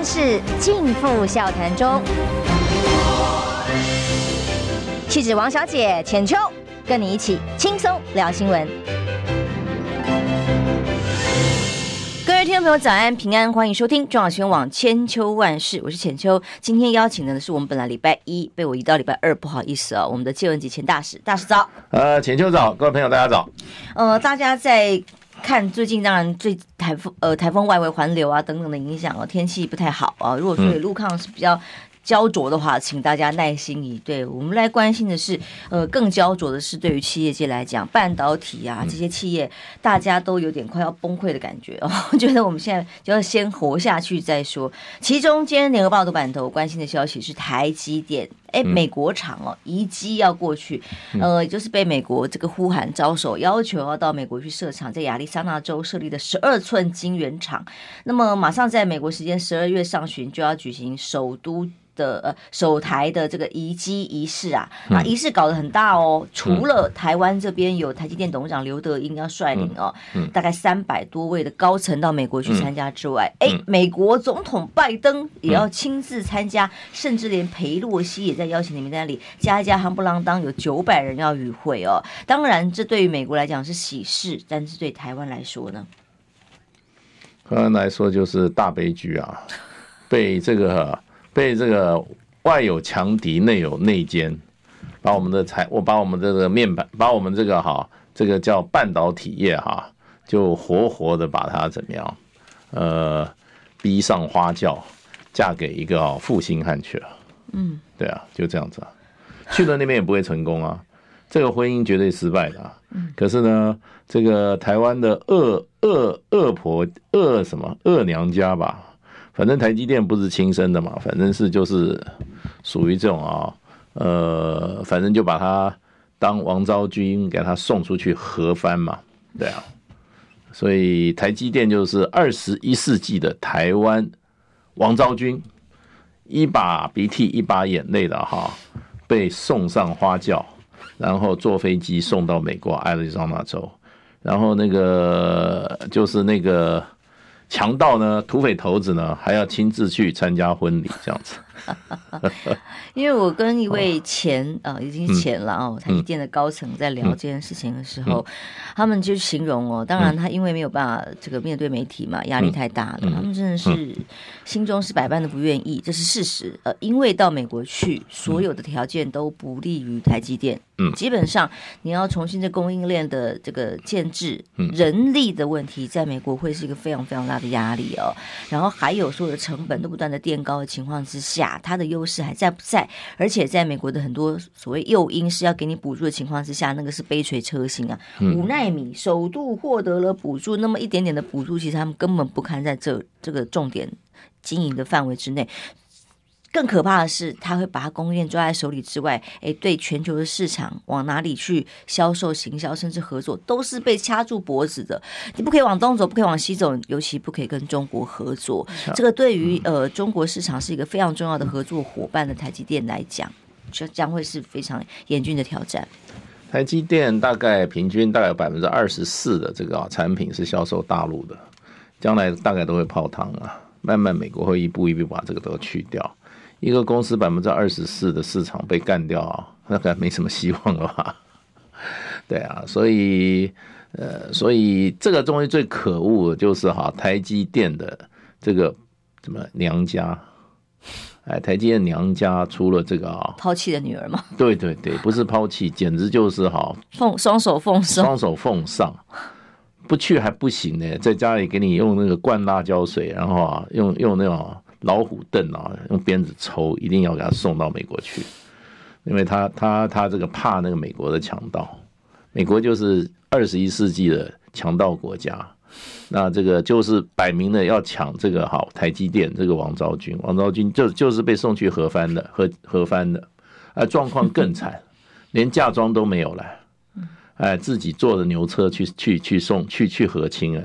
万事尽付笑谈中。气质王小姐浅秋，跟你一起轻松聊新闻。各位听众朋友，早安平安，欢迎收听中广新闻网千秋万事，我是浅秋。今天邀请的呢是我们本来礼拜一被我移到礼拜二，不好意思啊，我们的借文汲前大使，大使早。呃，浅秋早，各位朋友大家早。呃，大家在看最近，当然最台风呃台风外围环流啊等等的影响哦，天气不太好啊。如果说有路况是比较。焦灼的话，请大家耐心以对。我们来关心的是，呃，更焦灼的是对于企业界来讲，半导体啊这些企业，大家都有点快要崩溃的感觉哦。我觉得我们现在就要先活下去再说。其中，今天联合报的版头关心的消息是台积电，哎，美国厂哦，移机要过去，呃，就是被美国这个呼喊招手，要求要到美国去设厂，在亚利桑那州设立的十二寸晶圆厂。那么，马上在美国时间十二月上旬就要举行首都。的呃首台的这个移机仪式啊，那仪式搞得很大哦。除了台湾这边有台积电董事长刘德英要率领哦，大概三百多位的高层到美国去参加之外，哎，美国总统拜登也要亲自参加，甚至连裴洛西也在在邀请的名单里，加一加夯不啷当有九百人要与会哦。当然，这对于美国来讲是喜事，但是对台湾来说呢？台湾来说就是大悲剧啊，被这个。被这个外有强敌，内有内奸，把我们的财，我把我们这个面板，把我们这个哈，这个叫半导体业哈，就活活的把它怎么样？呃，逼上花轿，嫁给一个负心汉去了。嗯，对啊，就这样子啊，去了那边也不会成功啊，这个婚姻绝对失败的啊。可是呢，这个台湾的恶恶恶婆恶什么恶娘家吧？反正台积电不是亲生的嘛，反正是就是属于这种啊，呃，反正就把他当王昭君给他送出去合番嘛，对啊，所以台积电就是二十一世纪的台湾王昭君，一把鼻涕一把眼泪的哈，被送上花轿，然后坐飞机送到美国爱利桑那州，然后那个就是那个。强盗呢？土匪头子呢？还要亲自去参加婚礼，这样子。因为我跟一位前呃、哦，已经前了哦，台积电的高层在聊这件事情的时候，他们就形容哦，当然他因为没有办法这个面对媒体嘛，压力太大了，他们真的是心中是百般的不愿意，这是事实。呃，因为到美国去，所有的条件都不利于台积电。嗯，基本上你要重新这供应链的这个建制，人力的问题，在美国会是一个非常非常大的压力哦。然后还有所有的成本都不断的垫高的情况之下，它的优势还在不在？而且在美国的很多所谓诱因是要给你补助的情况之下，那个是杯水车薪啊。五纳米首度获得了补助，那么一点点的补助，其实他们根本不堪在这这个重点经营的范围之内。更可怕的是，他会把它供应链抓在手里之外，诶，对全球的市场往哪里去销售、行销，甚至合作，都是被掐住脖子的。你不可以往东走，不可以往西走，尤其不可以跟中国合作。这个对于呃中国市场是一个非常重要的合作伙伴的台积电来讲，这将会是非常严峻的挑战。台积电大概平均大概有百分之二十四的这个产品是销售大陆的，将来大概都会泡汤啊，慢慢美国会一步一步把这个都去掉。一个公司百分之二十四的市场被干掉啊，那个没什么希望了吧？对啊，所以呃，所以这个东西最可恶的就是哈，台积电的这个什么娘家，哎，台积电娘家出了这个啊，抛弃的女儿吗？对对对，不是抛弃，简直就是哈，奉双手奉上，双手奉上，不去还不行呢，在家里给你用那个灌辣椒水，然后啊，用用那种。老虎凳啊，用鞭子抽，一定要给他送到美国去，因为他他他这个怕那个美国的强盗，美国就是二十一世纪的强盗国家，那这个就是摆明了要抢这个好台积电这个王昭君，王昭君就就是被送去和番的和和番的，啊，状况更惨，连嫁妆都没有了，哎，自己坐着牛车去去去送去去和亲啊。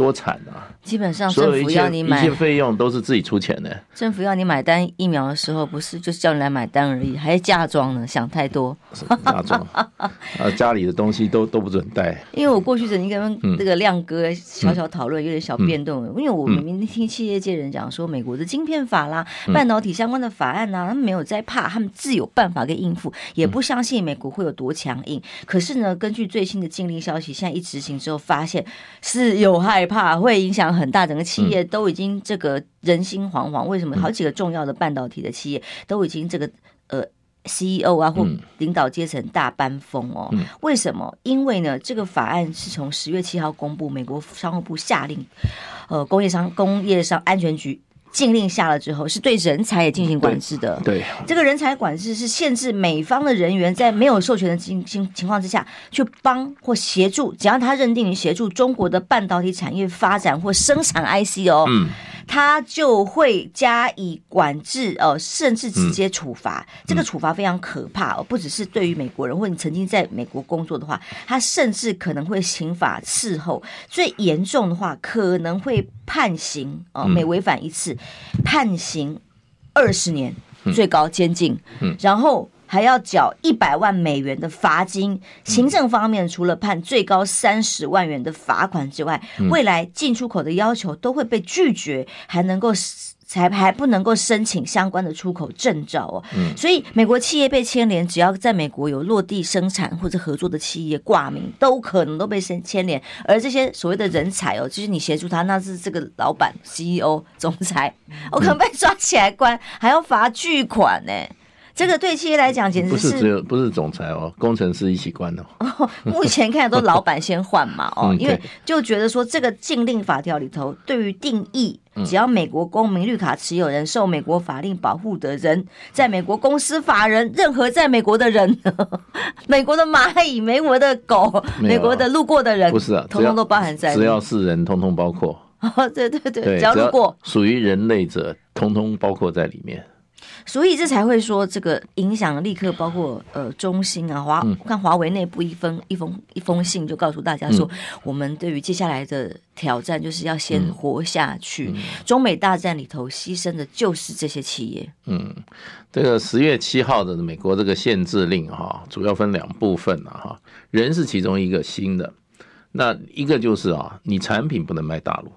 多惨啊！基本上政府要你买，一切费用都是自己出钱的。政府要你买单疫苗的时候，不是就是叫你来买单而已，还是嫁妆呢？想太多。嫁妆 啊，家里的东西都都不准带。因为我过去曾经跟这个亮哥小小讨论，有点小变动。因为我明明听企业界人讲说，美国的晶片法啦、嗯、半导体相关的法案呐、啊，他们没有在怕，他们自有办法跟应付，也不相信美国会有多强硬。可是呢，根据最新的禁令消息，现在一执行之后，发现是有害怕，会影响很大，整个企业都已经这个人心惶惶。为什么？好几个重要的半导体的企业都已经这个呃 CEO 啊或领导阶层大搬风哦。为什么？因为呢，这个法案是从十月七号公布，美国商务部下令，呃，工业商工业商安全局。禁令下了之后，是对人才也进行管制的。对，对这个人才管制是限制美方的人员在没有授权的情情情况之下，去帮或协助，只要他认定于协助中国的半导体产业发展或生产 IC 哦。嗯。他就会加以管制，呃，甚至直接处罚。嗯、这个处罚非常可怕哦，不只是对于美国人，或者你曾经在美国工作的话，他甚至可能会刑法伺候。最严重的话，可能会判刑哦、呃，每违反一次，判刑二十年，最高监禁。嗯，然后。还要缴一百万美元的罚金。行政方面，除了判最高三十万元的罚款之外，未来进出口的要求都会被拒绝，还能够才还不能够申请相关的出口证照哦。所以美国企业被牵连，只要在美国有落地生产或者合作的企业挂名，都可能都被牵牵连。而这些所谓的人才哦，就是你协助他，那是这个老板、CEO、总裁，我可能被抓起来关，还要罚巨款呢。这个对企业来讲简直是不是只有不是总裁哦，工程师一起关哦。哦，目前看来都老板先换嘛哦，因为就觉得说这个禁令法条里头对于定义，只要美国公民绿卡持有人、受美国法令保护的人、在美国公司法人、任何在美国的人、美国的蚂蚁、美国的狗、美国的路过的人，不是啊，通通都包含在，只要是人，通通包括。哦，对对对，只要路过属于人类者，通通包括在里面。所以这才会说，这个影响立刻包括呃中兴啊华，看华为内部一封一封一封信就告诉大家说，我们对于接下来的挑战就是要先活下去。中美大战里头牺牲的就是这些企业。嗯，这个十月七号的美国这个限制令哈，主要分两部分啊哈，人是其中一个新的，那一个就是啊，你产品不能卖大陆，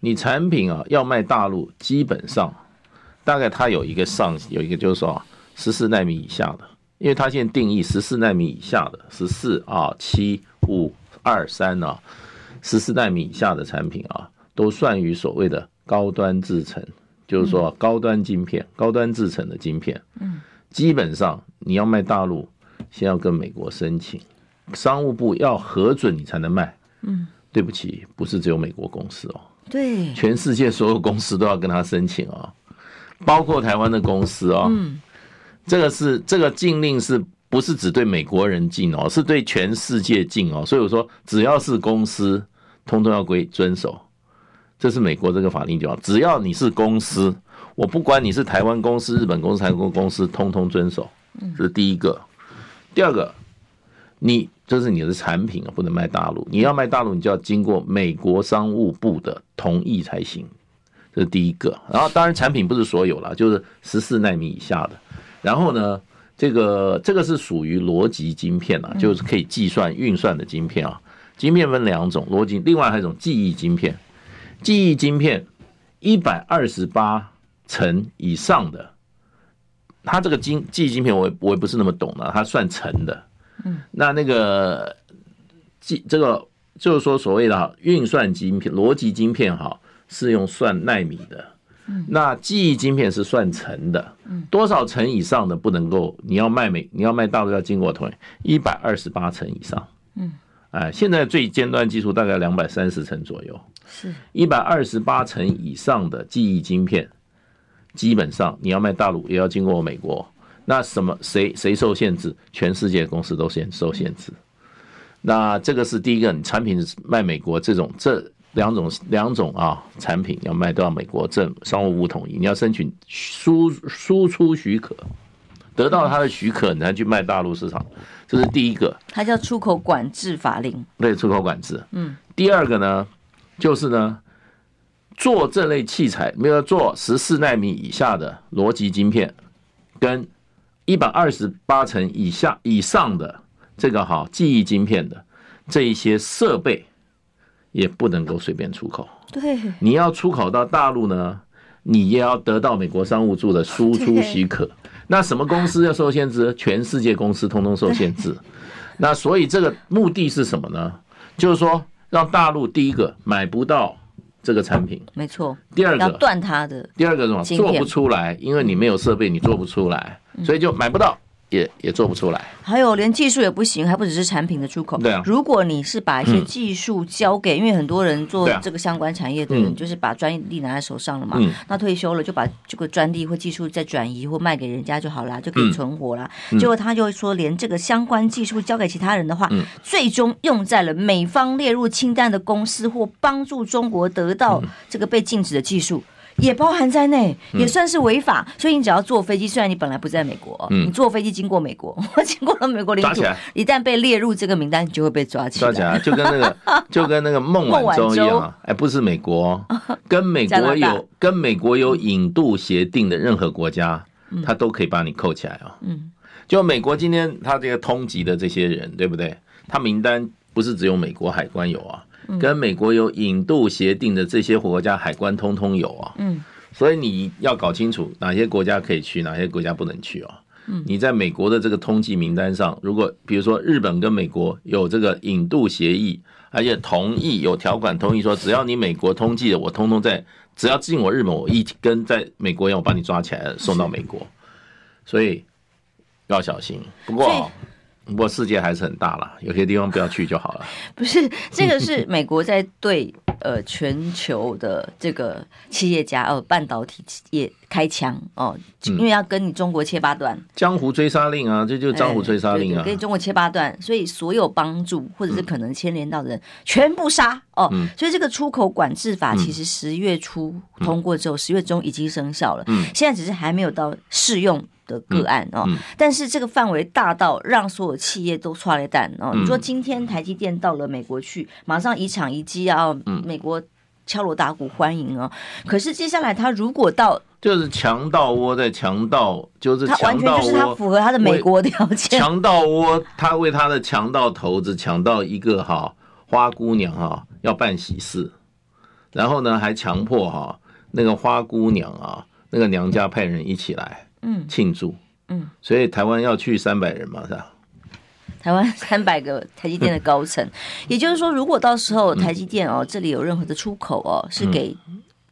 你产品啊要卖大陆，基本上。大概它有一个上有一个就是说十四纳米以下的，因为它现在定义十四纳米以下的十四啊七五二三啊十四纳米以下的产品啊，都算于所谓的高端制程，就是说高端晶片、高端制程的晶片。嗯，基本上你要卖大陆，先要跟美国申请，商务部要核准你才能卖。嗯，对不起，不是只有美国公司哦，对，全世界所有公司都要跟他申请哦。包括台湾的公司哦，嗯，这个是这个禁令是不是只对美国人禁哦？是对全世界禁哦。所以我说，只要是公司，通通要归遵守。这是美国这个法令就好，只要你是公司，我不管你是台湾公司、日本公司、韩国公司，通通遵守。这是第一个。第二个，你这是你的产品啊，不能卖大陆。你要卖大陆，你就要经过美国商务部的同意才行。这是第一个，然后当然产品不是所有了，就是十四纳米以下的。然后呢，这个这个是属于逻辑晶片啊，就是可以计算运算的晶片啊。晶片分两种，逻辑，另外还有一种记忆晶片。记忆晶片一百二十八层以上的，它这个晶记忆晶片我也我也不是那么懂的，它算层的。嗯，那那个记这个就是说所谓的运算晶片、逻辑晶片哈。是用算纳米的，那记忆晶片是算层的，多少层以上的不能够？你要卖美，你要卖大陆要经过同意，一百二十八层以上，嗯，哎，现在最尖端技术大概两百三十层左右，是一百二十八层以上的记忆晶片，基本上你要卖大陆也要经过美国，那什么谁谁受限制？全世界公司都先受限制，那这个是第一个，你产品卖美国这种这。两种两种啊，产品要卖到美国政商务部同意，你要申请输输出许可，得到他的许可，你才去卖大陆市场，这是第一个。它叫出口管制法令。对，出口管制。嗯。第二个呢，就是呢，做这类器材，没有做十四纳米以下的逻辑晶片，跟一百二十八层以下以上的这个哈记忆晶片的这一些设备，也不能够随便出口。对，你要出口到大陆呢，你也要得到美国商务处的输出许可。那什么公司要受限制？全世界公司通通受限制。那所以这个目的是什么呢？就是说让大陆第一个买不到这个产品，没错。第二个要断它的，第二个什么？做不出来，因为你没有设备，你做不出来，所以就买不到。也也做不出来，还有连技术也不行，还不只是产品的出口。对啊，如果你是把一些技术交给，因为很多人做这个相关产业的人，就是把专利拿在手上了嘛，那退休了就把这个专利或技术再转移或卖给人家就好了，就可以存活了。结果他就会说，连这个相关技术交给其他人的话，最终用在了美方列入清单的公司或帮助中国得到这个被禁止的技术。也包含在内，也算是违法。所以你只要坐飞机，虽然你本来不在美国，你坐飞机经过美国，经过了美国领土，一旦被列入这个名单，你就会被抓起来。抓起来，就跟那个，就跟那个孟晚舟一样。哎，不是美国，跟美国有跟美国有引渡协定的任何国家，他都可以把你扣起来啊。嗯，就美国今天他这个通缉的这些人，对不对？他名单不是只有美国海关有啊。跟美国有引渡协定的这些国家海关通通有啊，嗯，所以你要搞清楚哪些国家可以去，哪些国家不能去哦。嗯，你在美国的这个通缉名单上，如果比如说日本跟美国有这个引渡协议，而且同意有条款同意说，只要你美国通缉的，我通通在，只要进我日本，我一跟在美国一样，我把你抓起来送到美国，所以要小心。不过。不过世界还是很大了，有些地方不要去就好了。不是，这个是美国在对呃全球的这个企业家呃，半导体企业开枪哦，因为要跟你中国切八段。江湖追杀令啊，这就是江湖追杀令啊，跟中国切八段，所以所有帮助或者是可能牵连到的人全部杀哦。所以这个出口管制法其实十月初通过之后，十月中已经生效了，现在只是还没有到适用。的个案哦，但是这个范围大到让所有企业都剉咧等哦。你说今天台积电到了美国去，马上一场一机啊，美国敲锣打鼓欢迎哦。可是接下来他如果到，就是强盗窝在强盗，就是他完全就是他符合他的美国条件。强盗窝他为他的强盗头子抢到一个哈花姑娘哈要办喜事，然后呢还强迫哈那个花姑娘啊那个娘家派人一起来。嗯，庆祝，嗯，所以台湾要去三百人嘛，是吧？台湾三百个台积电的高层，也就是说，如果到时候台积电哦，这里有任何的出口哦，是给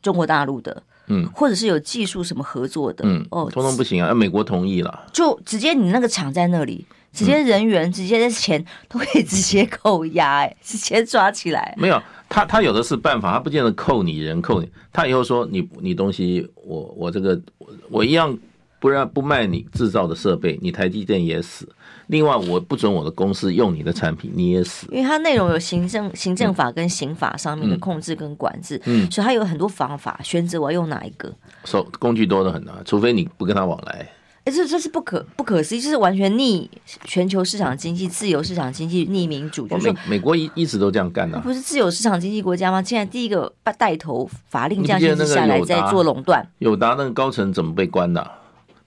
中国大陆的，嗯，或者是有技术什么合作的，嗯，哦，通通不行啊，美国同意了，就直接你那个厂在那里，直接人员、直接的钱都可以直接扣押，哎，直接抓起来。没有，他他有的是办法，他不见得扣你人，扣你，他以后说你你东西，我我这个我我一样。不然不卖你制造的设备，你台积电也死。另外，我不准我的公司用你的产品，你也死。因为它内容有行政行政法跟刑法上面的控制跟管制，嗯，所以它有很多方法选择我要用哪一个。手工具多得很啊，除非你不跟他往来。哎，这这是不可不可思议，就是完全逆全球市场经济、自由市场经济、逆民主。就是说美美国一一直都这样干的，不是自由市场经济国家吗？现在第一个带头法令这样下来，在做垄断。友达那个高层怎么被关的？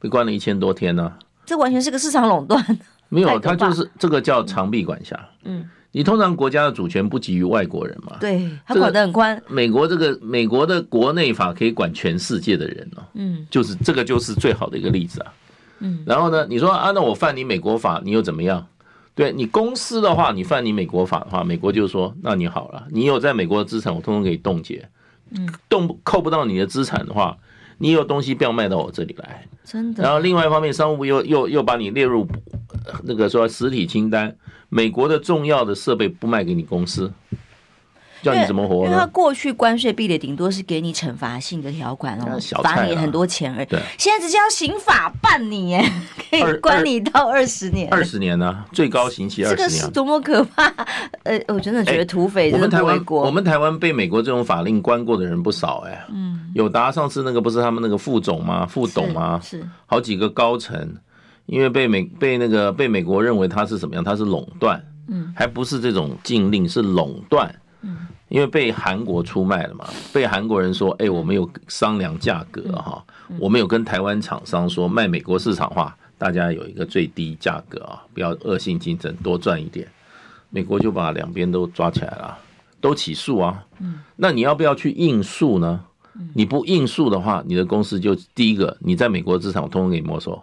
被关了一千多天呢、啊，这完全是个市场垄断。没有，它就是这个叫长臂管辖。嗯，你通常国家的主权不给予外国人嘛？对，它管得很宽。美国这个美国的国内法可以管全世界的人哦。嗯，就是这个就是最好的一个例子啊。嗯，然后呢，你说啊，那我犯你美国法，你又怎么样？对你公司的话，你犯你美国法的话，美国就说那你好了，你有在美国的资产，我通通可以冻结。嗯，冻扣不到你的资产的话。你有东西不要卖到我这里来，真的。然后另外一方面，商务部又又又把你列入那个说实体清单，美国的重要的设备不卖给你公司。叫你怎么活？因为他过去关税壁垒顶多是给你惩罚性的条款哦，罚你很多钱而已。对，现在直接要刑法办你，耶，可以关你到二十年。二十年呢？最高刑期二十年。这个是多么可怕！呃，我真的觉得土匪真的不为过。我们台湾被美国这种法令关过的人不少，哎，嗯，友达上次那个不是他们那个副总吗？副董吗？是好几个高层，因为被美被那个被美国认为他是什么样？他是垄断，嗯，还不是这种禁令，是垄断，嗯。因为被韩国出卖了嘛，被韩国人说，哎，我们有商量价格哈，我们有跟台湾厂商说卖美国市场化，大家有一个最低价格啊，不要恶性竞争，多赚一点。美国就把两边都抓起来了，都起诉啊。那你要不要去应诉呢？你不应诉的话，你的公司就第一个，你在美国资产我通通给你没收；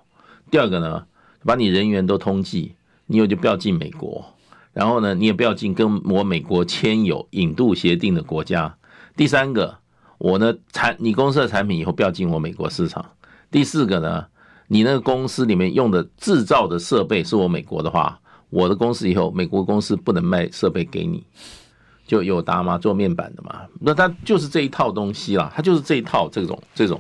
第二个呢，把你人员都通缉，你以后就不要进美国。然后呢，你也不要进跟我美国签有引渡协定的国家。第三个，我呢产你公司的产品以后不要进我美国市场。第四个呢，你那个公司里面用的制造的设备是我美国的话，我的公司以后美国公司不能卖设备给你，就有达嘛做面板的嘛，那它就是这一套东西啦，它就是这一套这种这种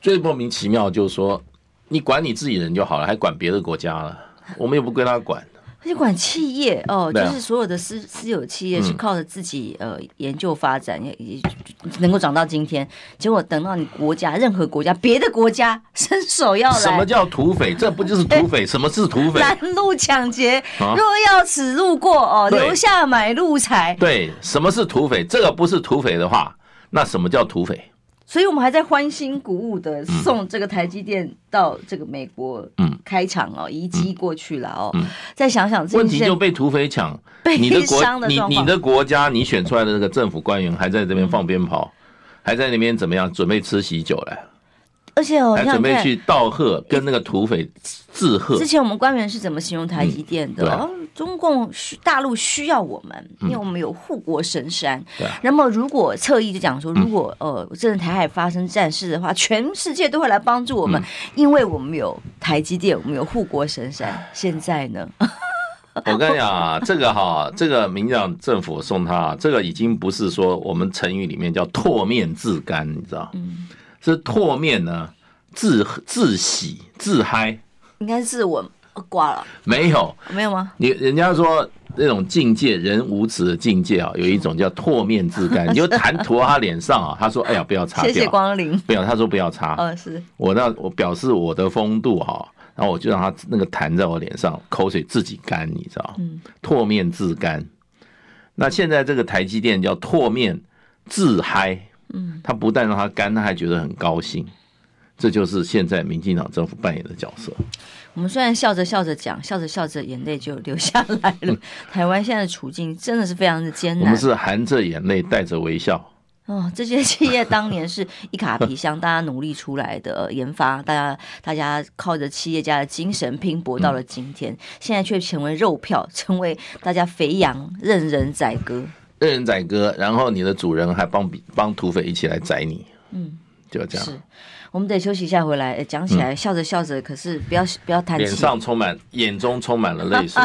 最莫名其妙，就是说你管你自己人就好了，还管别的国家了，我们又不归他管。而且管企业哦，就是所有的私私有企业是靠着自己呃研究发展，也也能够长到今天。结果等到你国家任何国家别的国家伸手要来，什么叫土匪？这不就是土匪？什么是土匪？拦路抢劫，若要此路过哦，留下买路财。对，什么是土匪？这个不是土匪的话，那什么叫土匪？所以我们还在欢欣鼓舞的送这个台积电到这个美国开厂哦，移机过去了哦。再想想这，问题就被土匪抢，你的国你你的国家，你选出来的那个政府官员还在这边放鞭炮，还在那边怎么样准备吃喜酒嘞？而且我还准备去道贺，跟那个土匪致贺。之前我们官员是怎么形容台积电的？嗯哦、中共需大陆需要我们，因为我们有护国神山。嗯、那么如果侧翼就讲说，如果呃真的台海发生战事的话，全世界都会来帮助我们，嗯、因为我们有台积电，我们有护国神山。现在呢？我跟你讲啊，这个哈，这个民进党政府送他，这个已经不是说我们成语里面叫唾面自干，你知道？嗯。这唾面呢，自自喜自嗨，应该是我挂了。没有，没有吗？你人家说那种境界，人无耻的境界啊，有一种叫唾面自干，你就 痰涂到他脸上啊，他说：“哎呀，不要擦掉。”谢谢光临。不要，他说不要擦。嗯，是我那我表示我的风度哈，然后我就让他那个痰在我脸上，口水自己干，你知道？嗯，唾面自干。那现在这个台积电叫唾面自嗨。嗯，他不但让他干，他还觉得很高兴，这就是现在民进党政府扮演的角色。我们虽然笑着笑着讲，笑着笑着眼泪就流下来了。嗯、台湾现在的处境真的是非常的艰难。我们是含着眼泪带着微笑。哦，这些企业当年是一卡皮箱，大家努力出来的研发，大家大家靠着企业家的精神拼搏到了今天，嗯、现在却成为肉票，成为大家肥羊，任人宰割。任人宰割，然后你的主人还帮帮土匪一起来宰你，嗯，就这样。是，我们得休息一下，回来讲起来笑着笑着，可是不要不要叹气，脸上充满，眼中充满了泪水。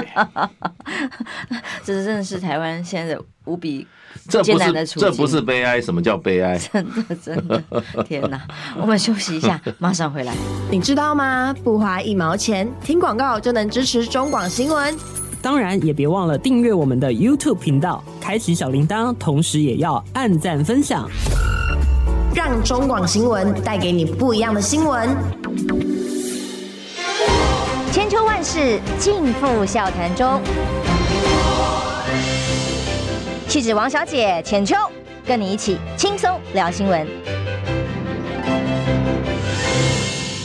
这是真的是台湾现在的无比艰难的处境。这不是悲哀，什么叫悲哀？真的真的，天哪！我们休息一下，马上回来。你知道吗？不花一毛钱，听广告就能支持中广新闻。当然，也别忘了订阅我们的 YouTube 频道，开启小铃铛，同时也要按赞分享，让中广新闻带给你不一样的新闻。千秋万世尽付笑谈中，气质王小姐浅秋，跟你一起轻松聊新闻。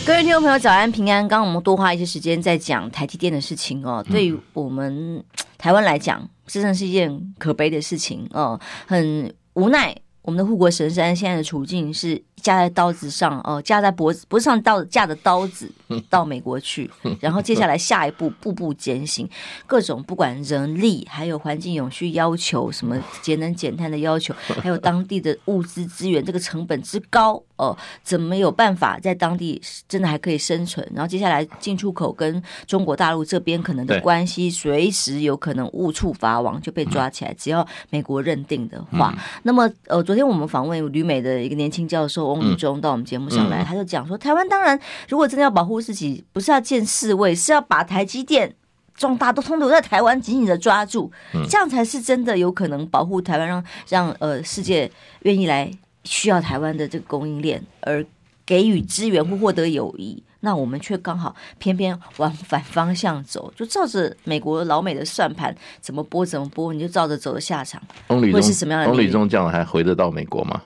各位听众朋友，早安平安！刚刚我们多花一些时间在讲台积电的事情哦，对于我们台湾来讲，这真的是一件可悲的事情哦，很无奈。我们的护国神山现在的处境是架在刀子上哦，架在脖子脖子上刀，架着刀子到美国去，然后接下来下一步步步艰辛，各种不管人力还有环境永续要求，什么节能减碳的要求，还有当地的物资资源，这个成本之高哦，怎么有办法在当地真的还可以生存？然后接下来进出口跟中国大陆这边可能的关系，随时有可能误触法网就被抓起来，只要美国认定的话，那么呃昨。天我们访问旅美的一个年轻教授翁宇中到我们节目上来，他就讲说，台湾当然如果真的要保护自己，不是要建四卫，是要把台积电壮大都通留在台湾，紧紧的抓住，这样才是真的有可能保护台湾，让让呃世界愿意来需要台湾的这个供应链，而给予支援或获得友谊，那我们却刚好偏偏往反方向走，就照着美国老美的算盘怎么播怎么播，你就照着走的下场会是什么样的？翁理中这样还回得到美国吗？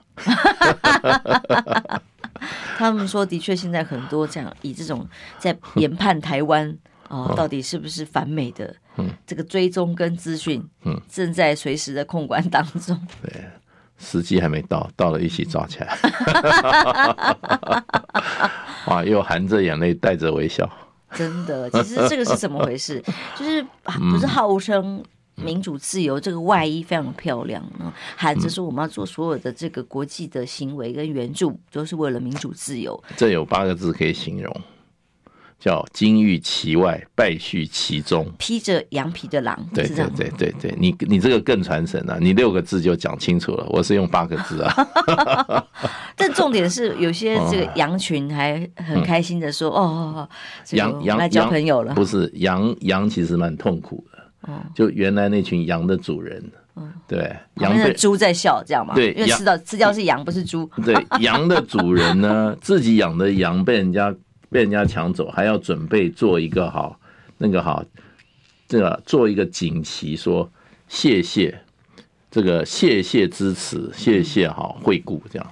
他们说，的确现在很多这样以这种在研判台湾啊、呃，到底是不是反美的这个追踪跟资讯，正在随时的控管当中。对。时机还没到，到了一起抓起来，哇！又含着眼泪，带着微笑。真的，其实这个是怎么回事？就是不是号称民主自由，这个外衣非常漂亮呢，喊着说我们要做所有的这个国际的行为跟援助，都是为了民主自由。这有八个字可以形容。叫金玉其外，败絮其中。披着羊皮的狼，对对对对对，你你这个更传神了，你六个字就讲清楚了，我是用八个字啊。但重点是，有些 这个羊群还很开心的说：“嗯、哦，羊羊来交朋友了。”不是羊羊其实蛮痛苦的，就原来那群羊的主人，对，羊的猪在笑，这样吗？对，因为吃到吃掉是羊，不是猪。对，羊的主人呢，自己养的羊被人家。被人家抢走，还要准备做一个好，那个好，这个做一个锦旗，说谢谢，这个谢谢支持，谢谢好惠顾这样。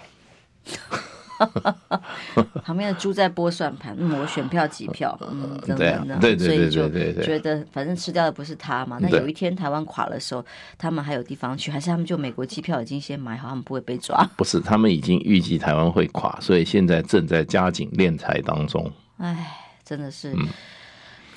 旁边的猪在拨算盘，嗯，我选票几票，嗯，等等的，对对对对对，所以就觉得反正吃掉的不是他嘛。那有一天台湾垮的时候，他们还有地方去，还是他们就美国机票已经先买好，他们不会被抓？不是，他们已经预计台湾会垮，所以现在正在加紧敛财当中。哎，真的是。嗯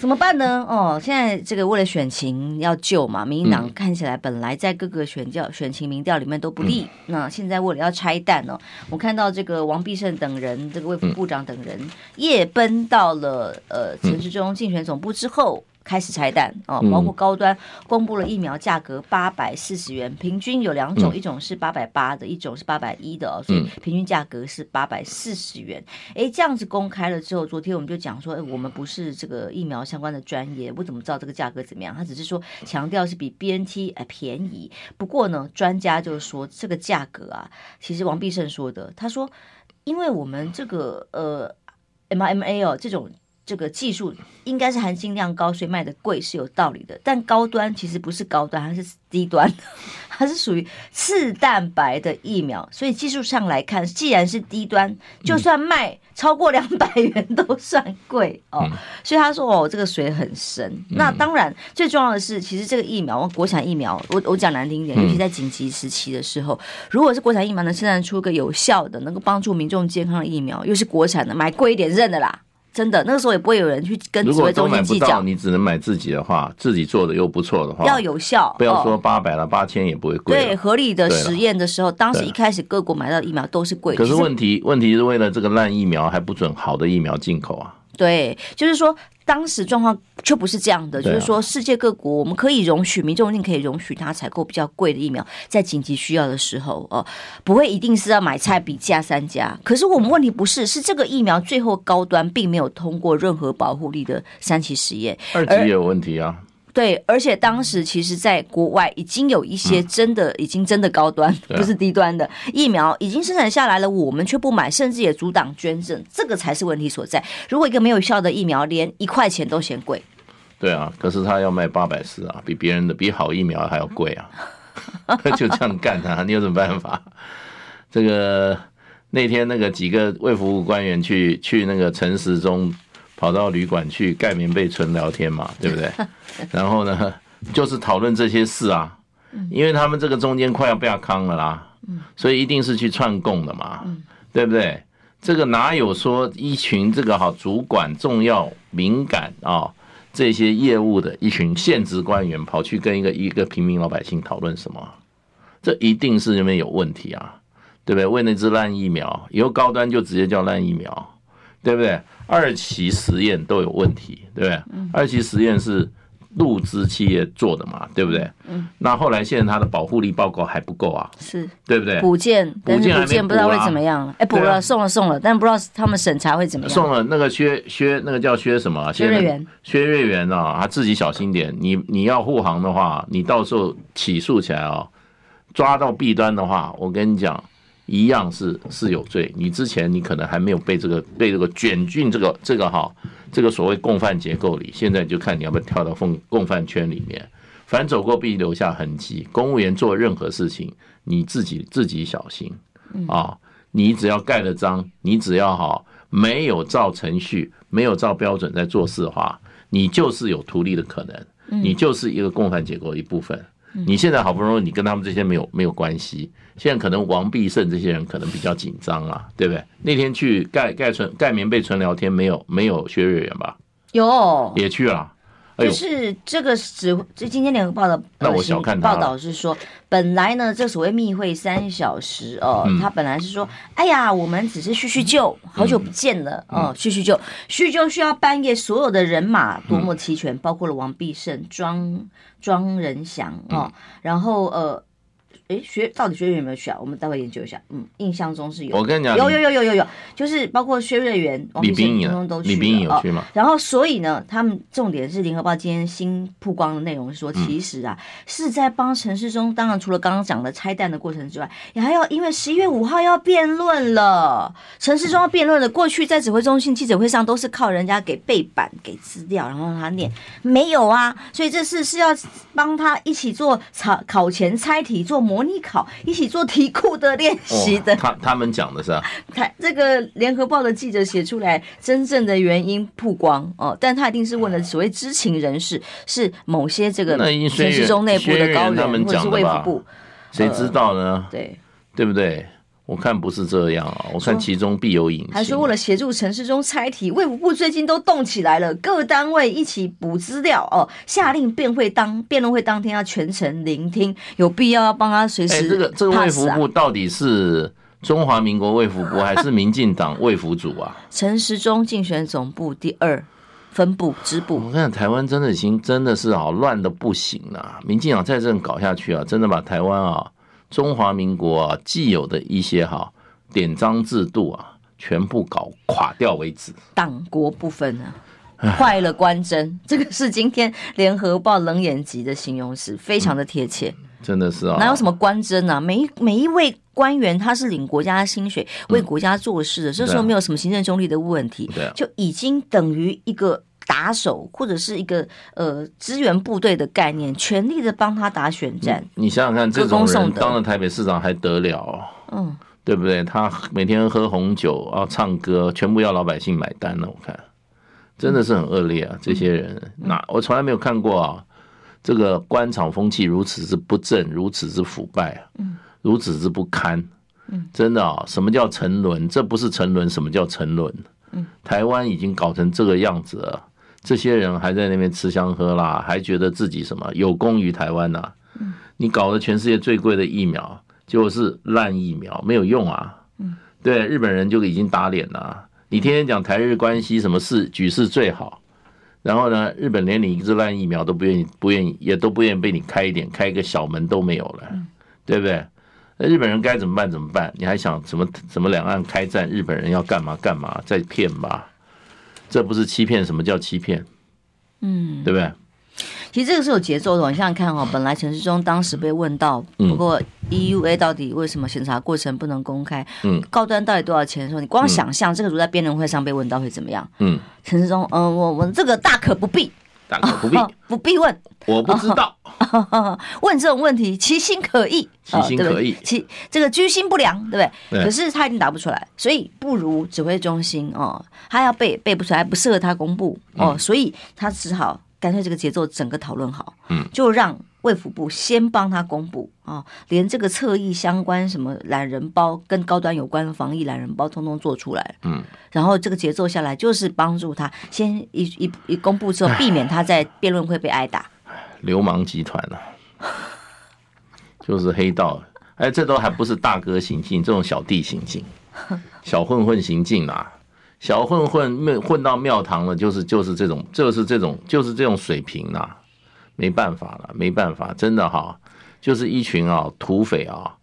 怎么办呢？哦，现在这个为了选情要救嘛，民进党看起来本来在各个选调、选情民调里面都不利，嗯、那现在为了要拆弹哦，我看到这个王必胜等人，这个卫副部长等人夜奔到了呃陈时中竞选总部之后。开始拆弹哦，包括高端公布了疫苗价格八百四十元，平均有两种，一种是八百八的，一种是八百一的哦，所以平均价格是八百四十元。哎，这样子公开了之后，昨天我们就讲说，哎，我们不是这个疫苗相关的专业，我怎么知道这个价格怎么样？他只是说强调是比 BNT 哎便宜。不过呢，专家就是说这个价格啊，其实王必胜说的，他说，因为我们这个呃 mRNA 哦这种。这个技术应该是含金量高，所以卖的贵是有道理的。但高端其实不是高端，它是低端，它是属于次蛋白的疫苗。所以技术上来看，既然是低端，就算卖超过两百元都算贵哦。所以他说哦，这个水很深。那当然，最重要的是，其实这个疫苗，国产疫苗，我我讲难听一点，尤其在紧急时期的时候，如果是国产疫苗能生产出一个有效的、能够帮助民众健康的疫苗，又是国产的，买贵一点认的啦。真的，那个时候也不会有人去跟指挥中心计较。你只能买自己的话，自己做的又不错的话，要有效。不要说八百了，八千也不会贵。对，合理的实验的时候，当时一开始各国买到的疫苗都是贵。可是问题，问题是为了这个烂疫苗还不准好的疫苗进口啊。对，就是说。当时状况却不是这样的，啊、就是说世界各国我们可以容许民众，一定可以容许他采购比较贵的疫苗，在紧急需要的时候哦，不会一定是要买菜比价三家。可是我们问题不是，是这个疫苗最后高端并没有通过任何保护力的三期实验，二级也有问题啊。对，而且当时其实，在国外已经有一些真的、已经真的高端，不是低端的疫苗已经生产下来了，我们却不买，甚至也阻挡捐赠，这个才是问题所在。如果一个没有效的疫苗，连一块钱都嫌贵，对啊，可是他要卖八百四啊，比别人的比好疫苗还要贵啊，就这样干啊，你有什么办法？这个那天那个几个卫福部官员去去那个陈时中。跑到旅馆去盖棉被纯聊天嘛，对不对？然后呢，就是讨论这些事啊，因为他们这个中间快要被他坑了啦，所以一定是去串供的嘛，对不对？这个哪有说一群这个好主管、重要、敏感啊这些业务的一群现职官员跑去跟一个一个平民老百姓讨论什么？这一定是那边有问题啊，对不对？为那支烂疫苗，以后高端就直接叫烂疫苗。对不对？二期实验都有问题，对不对？二期实验是陆资企业做的嘛，对不对？嗯。那后来现在它的保护力报告还不够啊，是对不对？补件，补件补件不知道会怎么样。哎，补了，送了，送了，但不知道他们审查会怎么样。送了那个薛薛，那个叫薛什么？薛瑞元。薛瑞元啊，他自己小心点。你你要护航的话，你到时候起诉起来啊，抓到弊端的话，我跟你讲。一样是是有罪。你之前你可能还没有被这个被这个卷进这个这个哈这个所谓共犯结构里，现在就看你要不要跳到共共犯圈里面。凡走过必留下痕迹。公务员做任何事情，你自己自己小心啊！你只要盖了章，你只要哈没有照程序、没有照标准在做事的话，你就是有图利的可能，你就是一个共犯结构的一部分。你现在好不容易你跟他们这些没有没有关系，现在可能王必胜这些人可能比较紧张啊，对不对？那天去盖盖纯盖棉被纯聊天，没有没有薛瑞元吧？有也去了。就是这个只这今天联合报的那我小看报道是说，本来呢，这所谓密会三小时哦，他本来是说，哎呀，我们只是叙叙旧，好久不见了哦，叙叙旧，叙旧需要半夜所有的人马多么齐全，包括了王必胜、庄庄仁祥哦，然后呃。哎，学到底薛瑞元有没有去啊？我们待会研究一下。嗯，印象中是有。我跟你讲，有有有有有有，就是包括薛瑞元、王必胜通通都去了。李冰颖有去吗？然后，所以呢，他们重点是联合报今天新曝光的内容是说，其实啊，是在帮陈世忠。当然，除了刚刚讲的拆弹的过程之外，也还要因为十一月五号要辩论了。陈世忠要辩论了，过去在指挥中心记者会上都是靠人家给背板、给资料，然后让他念，没有啊。所以这次是要帮他一起做考考前猜题、做模。模拟考一起做题库的练习的，他他们讲的是啊，他这个联合报的记者写出来真正的原因曝光哦，但他一定是问了所谓知情人士，是某些这个陈时中内部的高人或者是卫福部，谁知道呢？对，对不对？我看不是这样啊，我看其中必有隐情。还说为了协助陈时中猜题，卫福部最近都动起来了，各单位一起补资料哦，下令辩会当辩论会当天要全程聆听，有必要要帮他随时、啊。这个这个卫福部到底是中华民国卫福部还是民进党卫福组啊？陈时中竞选总部第二分部支部。我看台湾真的已经真的是好乱的不行了，民进党再这样搞下去啊，真的把台湾啊。中华民国啊，既有的一些哈典章制度啊，全部搞垮掉为止。党国不分啊，坏了官真，这个是今天联合报冷眼级的形容词，非常的贴切。嗯、真的是啊，哪有什么官真啊？每每一位官员他是领国家薪水，为国家做事的，这时候没有什么行政中立的问题，就已经等于一个。打手或者是一个呃支援部队的概念，全力的帮他打选战。你想想看，这种人当了台北市长还得了哦？嗯，对不对？他每天喝红酒啊，唱歌，全部要老百姓买单呢。我看真的是很恶劣啊！这些人，那我从来没有看过啊，这个官场风气如此之不正，如此之腐败啊，如此之不堪。真的啊，什么叫沉沦？这不是沉沦，什么叫沉沦？台湾已经搞成这个样子了。这些人还在那边吃香喝辣，还觉得自己什么有功于台湾呐、啊？你搞了全世界最贵的疫苗，结果是烂疫苗，没有用啊！对，日本人就已经打脸了。你天天讲台日关系什么事举世最好，然后呢，日本连你一支烂疫苗都不愿意，不愿意也都不愿意被你开一点，开一个小门都没有了，对不对？那日本人该怎么办？怎么办？你还想什么什么两岸开战？日本人要干嘛干嘛？再骗吧。这不是欺骗，什么叫欺骗？嗯，对不对？其实这个是有节奏的。你想想看哦，本来陈世忠当时被问到，不过 EUA 到底为什么审查过程不能公开？嗯，高端到底多少钱的时候，你光想象这个如果在辩论会上被问到会怎么样？嗯，陈世忠，嗯，我我这个大可不必。大可不必，不必问。我不知道，问这种问题其心可异，其心可异，其这个居心不良，对不对？对。可是他已经答不出来，所以不如指挥中心哦，他要背背不出来，不适合他公布哦，所以他只好干脆这个节奏整个讨论好，嗯，就让。卫福部先帮他公布啊，连这个侧翼相关什么懒人包跟高端有关的防疫懒人包，通通做出来。嗯，然后这个节奏下来，就是帮助他先一一一公布之后，避免他在辩论会被挨打。流氓集团啊，就是黑道。哎，这都还不是大哥行径，这种小弟行径，小混混行径啊，小混混混到庙堂了，就是就是这种，就是这种，就是这种水平啊。没办法了，没办法，真的哈，就是一群啊土匪啊，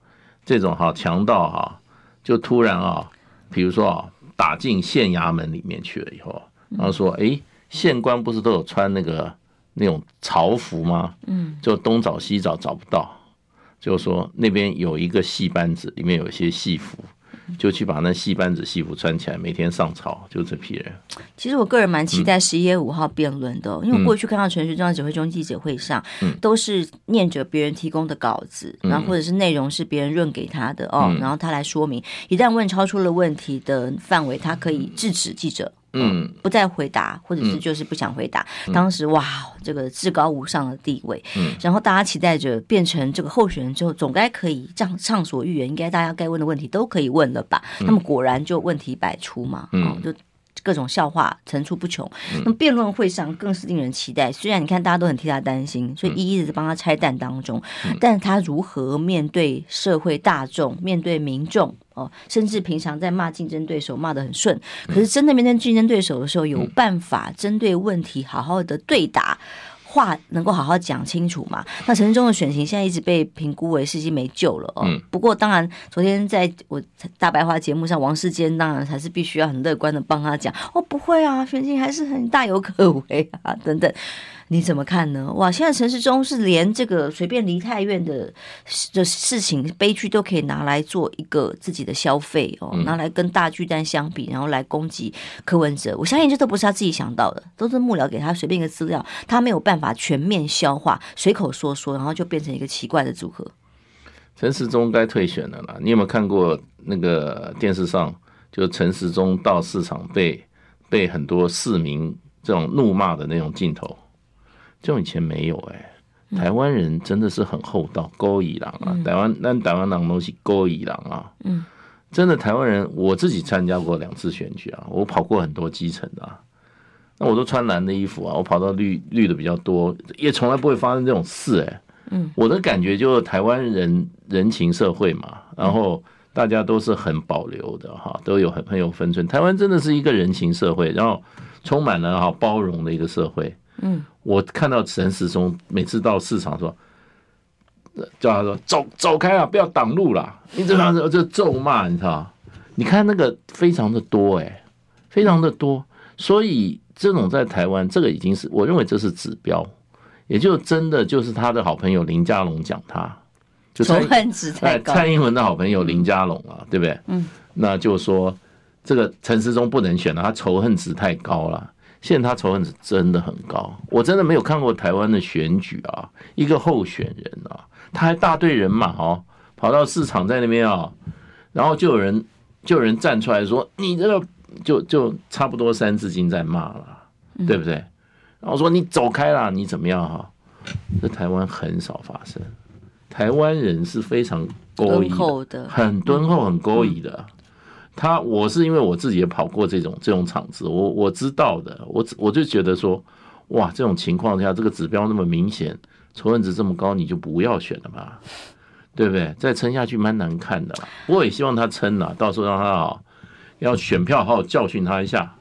这种哈强盗哈，就突然啊，比如说啊，打进县衙门里面去了以后，然后说，哎，县官不是都有穿那个那种朝服吗？嗯，就东找西找找不到，就是说那边有一个戏班子，里面有一些戏服。就去把那戏班子戏服穿起来，每天上朝，就这批人。其实我个人蛮期待十一月五号辩论的，因为我过去看到陈时中指挥中记者会上，都是念着别人提供的稿子，然后或者是内容是别人润给他的哦，然后他来说明，一旦问超出了问题的范围，他可以制止记者。嗯，不再回答，或者是就是不想回答。嗯、当时哇，这个至高无上的地位，嗯，然后大家期待着变成这个候选人之后，总该可以这样畅所欲言，应该大家该问的问题都可以问了吧？嗯、那么果然就问题百出嘛，嗯、哦，就各种笑话层出不穷。嗯、那么辩论会上更是令人期待。虽然你看大家都很替他担心，所以一一的帮他拆弹当中，嗯、但是他如何面对社会大众，面对民众？哦，甚至平常在骂竞争对手骂得很顺，可是真的面对竞争对手的时候，有办法针对问题好好的对答，话能够好好讲清楚嘛？那陈时中的选情现在一直被评估为是已经没救了哦。不过当然，昨天在我大白话节目上，王世坚当然还是必须要很乐观的帮他讲哦，不会啊，选情还是很大有可为啊，等等。你怎么看呢？哇，现在陈世忠是连这个随便梨泰院的的事情悲剧都可以拿来做一个自己的消费哦，拿来跟大巨蛋相比，然后来攻击柯文哲。我相信这都不是他自己想到的，都是幕僚给他随便一个资料，他没有办法全面消化，随口说说，然后就变成一个奇怪的组合。陈世忠该退选了啦！你有没有看过那个电视上，就陈世忠到市场被被很多市民这种怒骂的那种镜头？这种以前没有哎、欸，台湾人真的是很厚道，勾引狼啊！台湾那台湾人东西勾引狼啊！嗯，真的台湾人，我自己参加过两次选举啊，我跑过很多基层的，啊，那我都穿蓝的衣服啊，我跑到绿绿的比较多，也从来不会发生这种事哎、欸。嗯，我的感觉就是台湾人人情社会嘛，然后大家都是很保留的哈，都有很很有分寸。台湾真的是一个人情社会，然后充满了哈包容的一个社会。嗯，我看到陈时中每次到市场说，叫他说走走开啊，不要挡路啦。你这样子就咒骂，你知道？你看那个非常的多哎，非常的多。所以这种在台湾，这个已经是我认为这是指标，也就真的就是他的好朋友林佳龙讲他，就仇恨值太高。蔡英文的好朋友林佳龙啊，对不对？嗯，那就说这个陈时中不能选了，他仇恨值太高了。现在他仇恨值真的很高，我真的没有看过台湾的选举啊，一个候选人啊，他还大队人马哦，跑到市场在那边啊，然后就有人就有人站出来说，你这个就就差不多三字经在骂了，对不对？然后说你走开啦，你怎么样哈？这台湾很少发生，台湾人是非常勾引的，很敦厚、很勾引的。他我是因为我自己也跑过这种这种场子，我我知道的，我我就觉得说，哇，这种情况下，这个指标那么明显，仇恨值这么高，你就不要选了吧，对不对？再撑下去蛮难看的啦。我也希望他撑了，到时候让他啊，要选票好好教训他一下。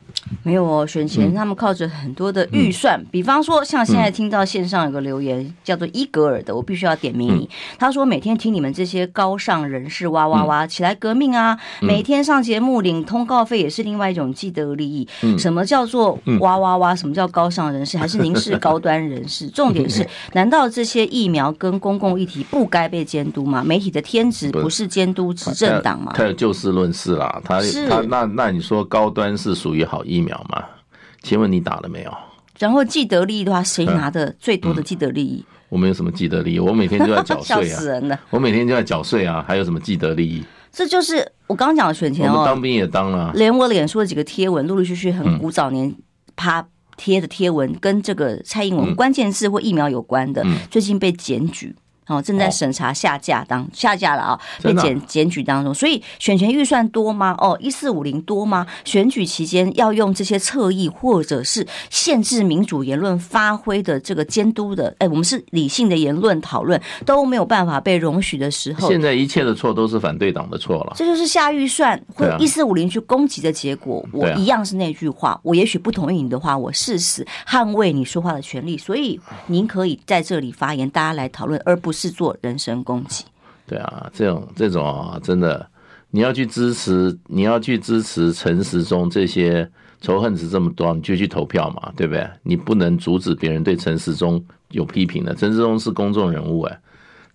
没有哦，选前他们靠着很多的预算，嗯、比方说像现在听到线上有个留言、嗯、叫做伊格尔的，我必须要点名你。嗯、他说每天听你们这些高尚人士哇哇哇起来革命啊，嗯、每天上节目领通告费也是另外一种既得利益。嗯、什么叫做哇哇哇？什么叫高尚人士？还是您是高端人士？重点是，难道这些疫苗跟公共议题不该被监督吗？媒体的天职不是监督执政党吗？他有就事论事啦，他是他那那你说高端是属于好疫苗吗？请问你打了没有？然后既得利益的话，谁拿的最多的既得利益？嗯、我没有什么既得利益，我每天就在缴税啊！笑死人了！我每天就在缴税啊，还有什么既得利益？这就是我刚刚讲的选前哦，我们当兵也当了，连我脸书的几个贴文，陆陆续续很古早年啪贴的贴文，跟这个蔡英文关键字或疫苗有关的，嗯、最近被检举。哦，正在审查下架当、哦、下架了啊、哦，被检检举当中，所以选前预算多吗？哦，一四五零多吗？选举期间要用这些侧翼或者是限制民主言论发挥的这个监督的，哎，我们是理性的言论讨论都没有办法被容许的时候，现在一切的错都是反对党的错了，这就是下预算或一四五零去攻击的结果。啊、我一样是那句话，我也许不同意你的话，我誓死捍卫你说话的权利，所以您可以在这里发言，大家来讨论，而不是。是做人身攻击，对啊，这种这种啊，真的，你要去支持，你要去支持陈时中这些仇恨值这么多，你就去投票嘛，对不对？你不能阻止别人对陈时中有批评的，陈时中是公众人物哎，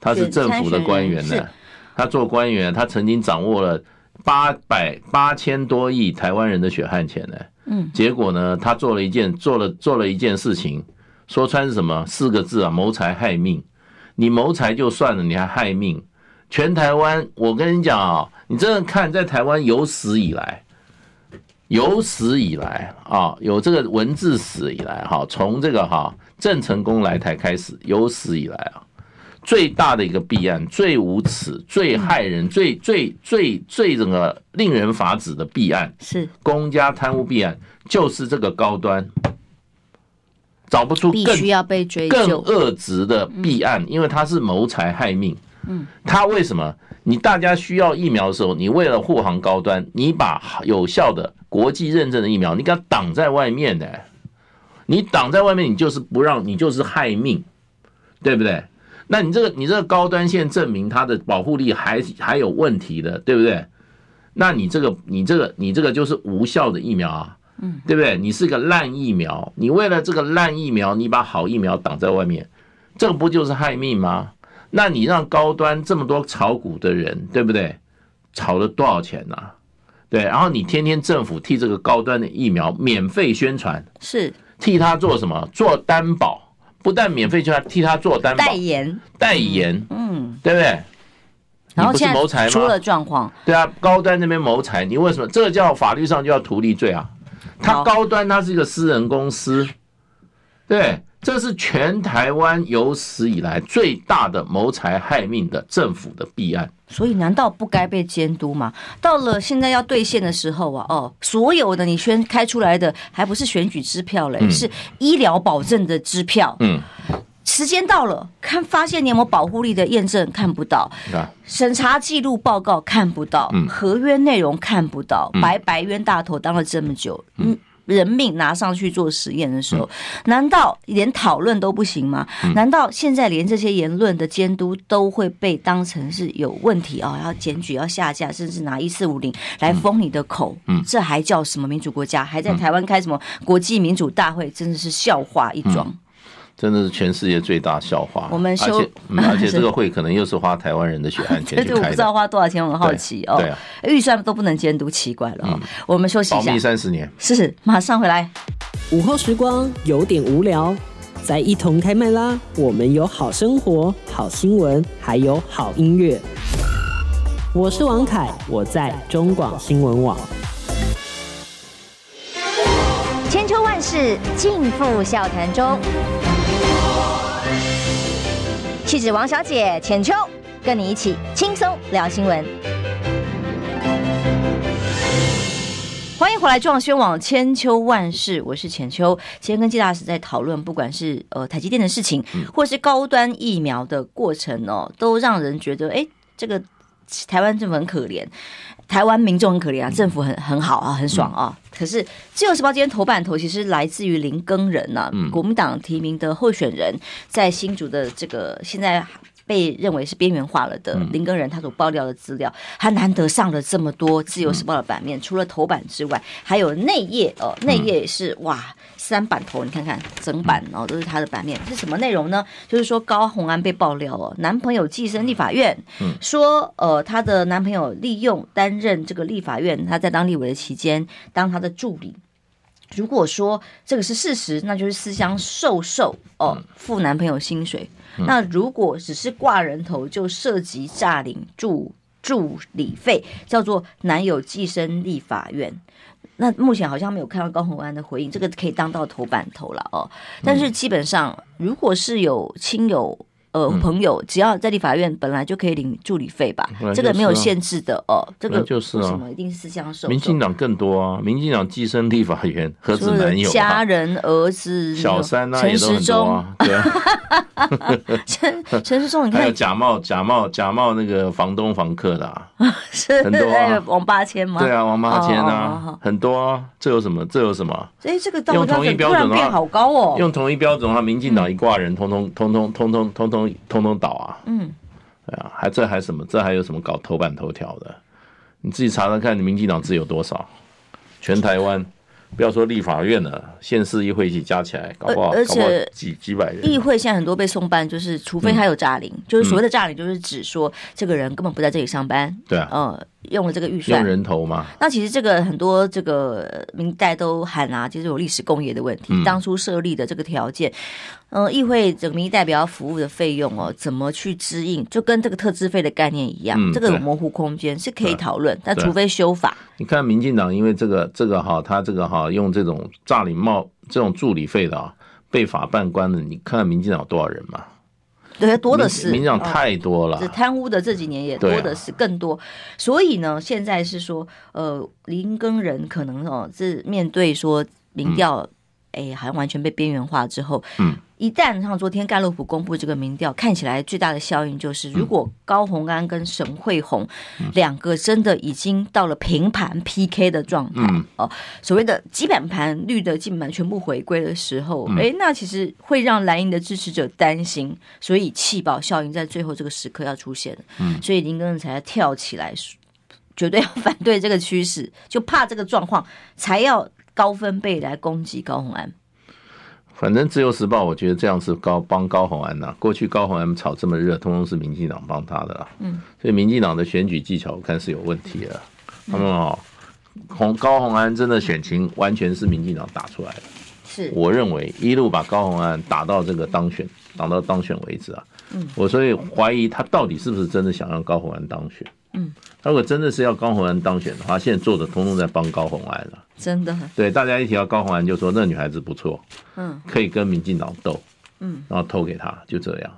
他是政府的官员呢，他做官员，他曾经掌握了八百八千多亿台湾人的血汗钱呢。嗯，结果呢，他做了一件做了做了一件事情，说穿是什么四个字啊，谋财害命。你谋财就算了，你还害命。全台湾，我跟你讲啊，你真的看在台湾有史以来，有史以来啊，有这个文字史以来哈，从这个哈郑成功来台开始，有史以来啊，最大的一个弊案，最无耻、最害人、最最最最这个令人发指的弊案，是公家贪污弊案，就是这个高端。找不出更必须要被追究更恶质的弊案，因为他是谋财害命。嗯，他为什么？你大家需要疫苗的时候，你为了护航高端，你把有效的国际认证的疫苗，你给它挡在外面的，你挡在外面，你就是不让，你就是害命，对不对？那你这个你这个高端线证明它的保护力还还有问题的，对不对？那你这个你这个你这个就是无效的疫苗啊。嗯，对不对？你是个烂疫苗，你为了这个烂疫苗，你把好疫苗挡在外面，这个不就是害命吗？那你让高端这么多炒股的人，对不对？炒了多少钱呢？对，然后你天天政府替这个高端的疫苗免费宣传，是替他做什么？做担保，不但免费宣传，替他做担保，代言，代言，嗯，对不对？然后现在出了状况，对啊，高端那边谋财，你为什么？这个叫法律上就叫图利罪啊。它高端，它是一个私人公司，对，这是全台湾有史以来最大的谋财害命的政府的弊案。所以，难道不该被监督吗？到了现在要兑现的时候啊，哦，所有的你宣开出来的，还不是选举支票嘞，是医疗保证的支票。嗯。时间到了，看发现你有没有保护力的验证看不到，审查记录报告看不到，合约内容看不到，白白冤大头当了这么久，嗯，人命拿上去做实验的时候，难道连讨论都不行吗？难道现在连这些言论的监督都会被当成是有问题啊？要检举、要下架，甚至拿一四五零来封你的口？嗯，这还叫什么民主国家？还在台湾开什么国际民主大会？真的是笑话一桩。真的是全世界最大笑话。我们修，而且、嗯、而且 这个会可能又是花台湾人的血汗钱去开的。对，我不知道花多少钱，我很好奇哦。对啊，预算都不能监督，奇怪了、哦。嗯、我们休息一下。保密三十年。是，马上回来。午后时光有点无聊，再一同开麦啦！我们有好生活、好新闻，还有好音乐。我是王凯，我在中广新闻网。千秋万世尽付笑谈中。气质王小姐浅秋，跟你一起轻松聊新闻。欢迎回来，撞宣网千秋万世，我是浅秋。今天跟季大使在讨论，不管是呃台积电的事情，或是高端疫苗的过程哦，都让人觉得，哎，这个台湾政府很可怜，台湾民众很可怜啊，政府很很好啊，很爽啊。可是《自由时报》今天头版头其实来自于林耕仁呐、啊，国民党提名的候选人，在新竹的这个现在被认为是边缘化了的林根仁，他所爆料的资料，他难得上了这么多《自由时报》的版面，除了头版之外，还有内页哦，内页也是哇，三版头，你看看整版哦，都是他的版面，是什么内容呢？就是说高虹安被爆料哦，男朋友寄生立法院，说呃，她的男朋友利用担任这个立法院，她在当立委的期间，当她的助理。如果说这个是事实，那就是私相授受哦，付男朋友薪水。那如果只是挂人头，就涉及诈领助助理费，叫做男友寄生立法院。那目前好像没有看到高鸿安的回应，这个可以当到头版头了哦。但是基本上，如果是有亲友。呃，朋友只要在立法院本来就可以领助理费吧，这个没有限制的哦。这个就是什么一定是私相授受。民进党更多啊，民进党寄生立法院 何止男友，家人、儿子、小三啊，陈时中，对啊。陈陈时中，你看还有假冒假冒假冒那个房东房客的啊，是很多王八千吗？对啊，王八千啊，很多啊。这有什么？这有什么？哎，这个用同一标准的话，好高哦。用同一标准的话，民进党一挂人，通通通通通通通通。通通倒啊！嗯，对啊，还这还什么？这还有什么搞头版头条的？你自己查查看，你民进党自有多少？全台湾不要说立法院了，县市议会一起加起来，搞不好而且几几百人。议会现在很多被送办，就是除非他有诈领，嗯、就是所谓的诈领，就是指说这个人根本不在这里上班。对啊，嗯，用了这个预算，用人头嘛。那其实这个很多这个明代都喊啊，其实有历史工业的问题。嗯、当初设立的这个条件，嗯，议会这个民意代表服务的费用哦，怎么去支应，就跟这个特支费的概念一样，嗯、这个有模糊空间是可以讨论，但除非修法。你看民进党，因为这个这个哈，他这个哈用这种诈领帽这种助理费的啊，被法办官的，你看看民进党有多少人嘛？对，多的是。民进党太多了，这贪污的这几年也多的是，更多。所以呢，现在是说，呃，林根人可能哦，是面对说民调。哎，好像完全被边缘化之后，嗯，一旦像昨天盖洛普公布这个民调，看起来最大的效应就是，如果高红安跟沈慧红两个真的已经到了平盘 PK 的状态，嗯、哦，所谓的基本盘绿的基本盘全部回归的时候，哎、嗯，那其实会让蓝营的支持者担心，所以弃保效应在最后这个时刻要出现，嗯，所以林耕仁才要跳起来，绝对要反对这个趋势，就怕这个状况才要。高分贝来攻击高红安，反正自由时报我觉得这样是高帮高虹安呐、啊。过去高虹安炒这么热，通通是民进党帮他的啦。嗯，所以民进党的选举技巧我看是有问题的。他们哦，红高虹安真的选情完全是民进党打出来的。是，我认为一路把高虹安打到这个当选，打到当选为止啊。嗯，我所以怀疑他到底是不是真的想让高虹安当选。嗯，他如果真的是要高虹安当选的话，现在做的通通在帮高虹安了。真的，对，大家一提到高虹安，就说那女孩子不错，嗯，可以跟民进党斗，嗯，然后投给他，就这样。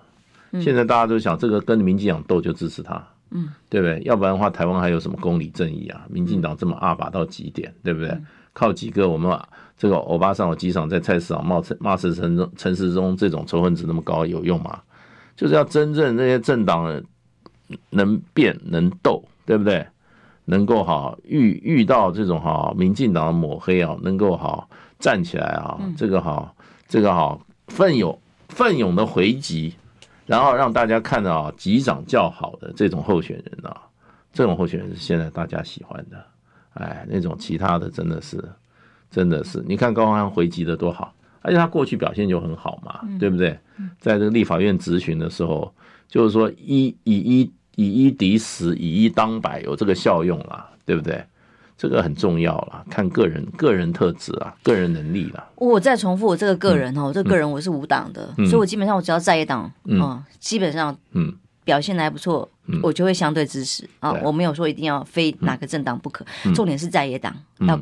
嗯、现在大家都想，这个跟民进党斗就支持他，嗯，对不对？要不然的话，台湾还有什么公理正义啊？民进党这么二把到极点，对不对？嗯、靠几个我们这个欧巴桑、有机场在菜市场骂骂市城中陈时中这种仇恨值那么高有用吗？就是要真正那些政党能辩能斗，对不对？能够哈遇遇到这种哈民进党的抹黑啊，能够哈站起来啊，这个哈这个哈奋勇奋勇的回击，然后让大家看到啊击掌叫好的这种候选人啊，这种候选人是现在大家喜欢的，哎，那种其他的真的是真的是，你看高虹安回击的多好，而且他过去表现就很好嘛，对不对？在这个立法院质询的时候，就是说一以一。以一敌十，以一当百，有这个效用啦，对不对？这个很重要啦，看个人个人特质啊，个人能力啦。我再重复，我这个个人哦，嗯、这个个人我是无党的，嗯、所以我基本上我只要在野党，嗯，嗯，基本上嗯表现的还不错，嗯、我就会相对支持啊。我没有说一定要非哪个政党不可，嗯、重点是在野党要。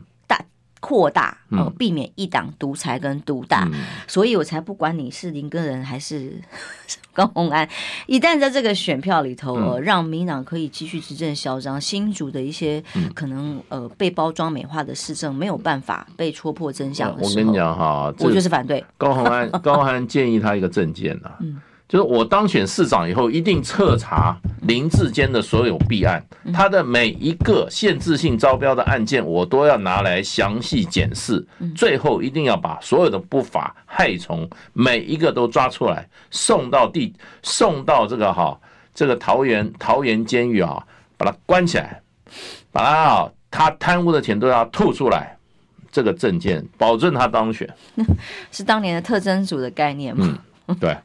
扩大哦，避免一党独裁跟独大，嗯、所以我才不管你是林根人还是 高鸿安，一旦在这个选票里头，呃、让民党可以继续执政嚣张，新竹的一些可能呃被包装美化的市政没有办法被戳破真相的时候，我跟你讲哈，我就是反对。高鸿安。高鸿安建议他一个政见呐、啊。嗯就是我当选市长以后，一定彻查林志坚的所有弊案，他的每一个限制性招标的案件，我都要拿来详细检视，最后一定要把所有的不法害虫每一个都抓出来，送到地，送到这个哈，这个桃园桃园监狱啊，把它关起来，把他啊，他贪污的钱都要吐出来，这个政见保证他当选，是当年的特侦组的概念吗？嗯，对。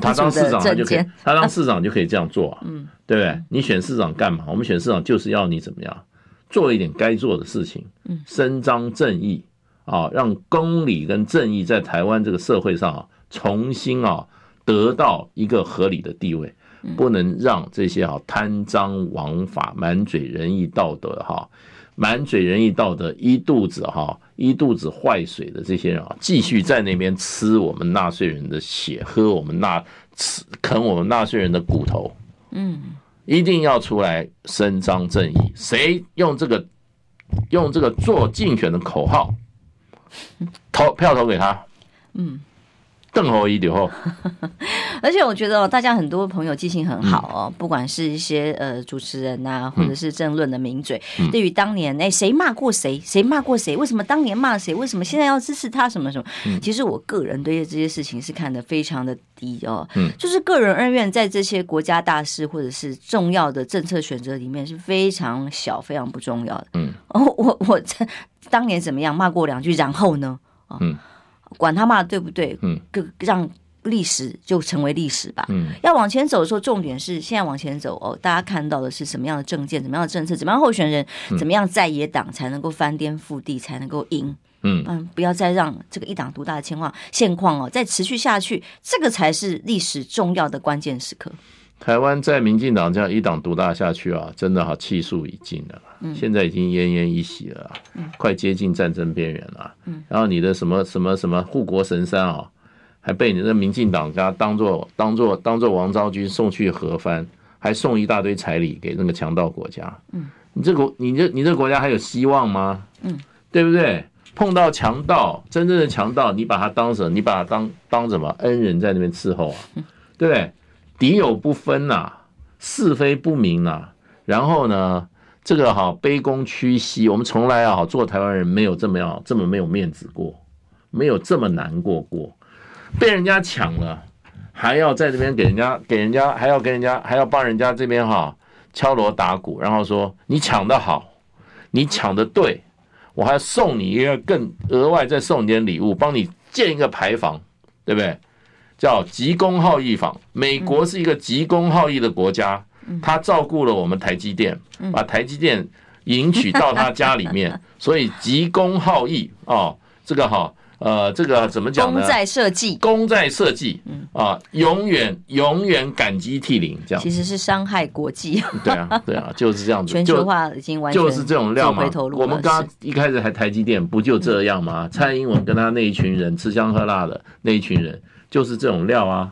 他当市长，他就可以，他当市长就可以这样做啊，嗯，对不对？你选市长干嘛？我们选市长就是要你怎么样，做一点该做的事情，嗯，伸张正义啊，让公理跟正义在台湾这个社会上啊，重新啊得到一个合理的地位，不能让这些啊贪赃枉法、满嘴仁义道德哈。满嘴仁义道德，一肚子哈，一肚子坏水的这些人啊，继续在那边吃我们纳税人的血，喝我们纳吃啃我们纳税人的骨头，嗯，一定要出来伸张正义。谁用这个用这个做竞选的口号，投票投给他，嗯。邓侯一留后，而且我觉得大家很多朋友记性很好哦，不管是一些呃主持人呐，或者是政论的名嘴，对于当年哎谁骂过谁，谁骂过谁，为什么当年骂谁，为什么现在要支持他，什么什么，其实我个人对这些事情是看得非常的低哦，就是个人恩怨在这些国家大事或者是重要的政策选择里面是非常小，非常不重要的。嗯，哦，我我当年怎么样？骂过两句，然后呢？啊，嗯，管他骂对不对，嗯，让历史就成为历史吧。嗯，要往前走的时候，重点是现在往前走哦。大家看到的是什么样的政见，怎么样的政策，怎么样候选人，怎么样在野党才能够翻天覆地，才能够赢。嗯嗯，不要再让这个一党独大的情况现况哦再持续下去，这个才是历史重要的关键时刻。台湾在民进党这样一党独大下去啊，真的好气数已尽了。嗯，现在已经奄奄一息了，嗯，快接近战争边缘了。嗯，然后你的什么什么什么护国神山啊，还被你的民进党家当做当做当做王昭君送去和番，还送一大堆彩礼给那个强盗国家。嗯，你这国你这你这国家还有希望吗？嗯，对不对？碰到强盗，真正的强盗，你把他当什么？你把他当当什么恩人在那边伺候啊？对不对？敌友不分呐、啊，是非不明呐、啊。然后呢，这个哈卑躬屈膝，我们从来啊做台湾人没有这么样这么没有面子过，没有这么难过过。被人家抢了，还要在这边给人家给人家还要跟人家还要帮人家这边哈敲锣打鼓，然后说你抢得好，你抢得对。我还要送你一个更额外再送你点礼物，帮你建一个牌坊，对不对？叫急公好义坊。美国是一个急公好义的国家，他照顾了我们台积电，把台积电迎娶到他家里面，所以急公好义哦，这个哈。呃，这个怎么讲呢？功在社稷，功在社稷，嗯啊，永远永远感激涕零，这样其实是伤害国际。对啊，对啊，就是这样子。全球化已经完全就是这种料嘛。我们刚刚一开始还台积电，不就这样吗？蔡英文跟他那一群人吃香喝辣的那一群人，就是这种料啊。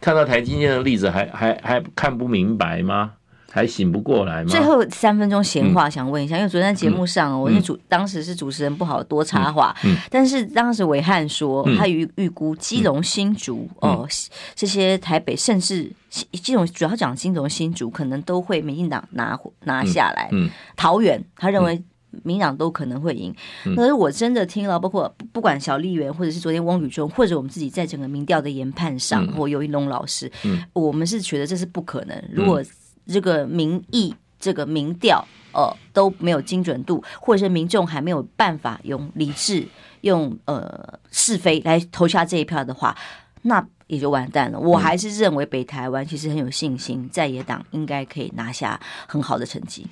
看到台积电的例子还，还还还看不明白吗？还醒不过来吗？最后三分钟闲话，想问一下，因为昨天节目上，我是主当时是主持人，不好多插话。但是当时暐瀚说，他预预估基隆、新竹哦，这些台北甚至基隆主要讲基隆、新竹，可能都会民进党拿拿下来。桃园，他认为民党都可能会赢。可是我真的听了，包括不管小丽媛，或者是昨天汪宇中，或者我们自己在整个民调的研判上，或游宜农老师，我们是觉得这是不可能。如果这个民意，这个民调，呃，都没有精准度，或者是民众还没有办法用理智、用呃是非来投下这一票的话，那也就完蛋了。我还是认为北台湾其实很有信心，在野党应该可以拿下很好的成绩。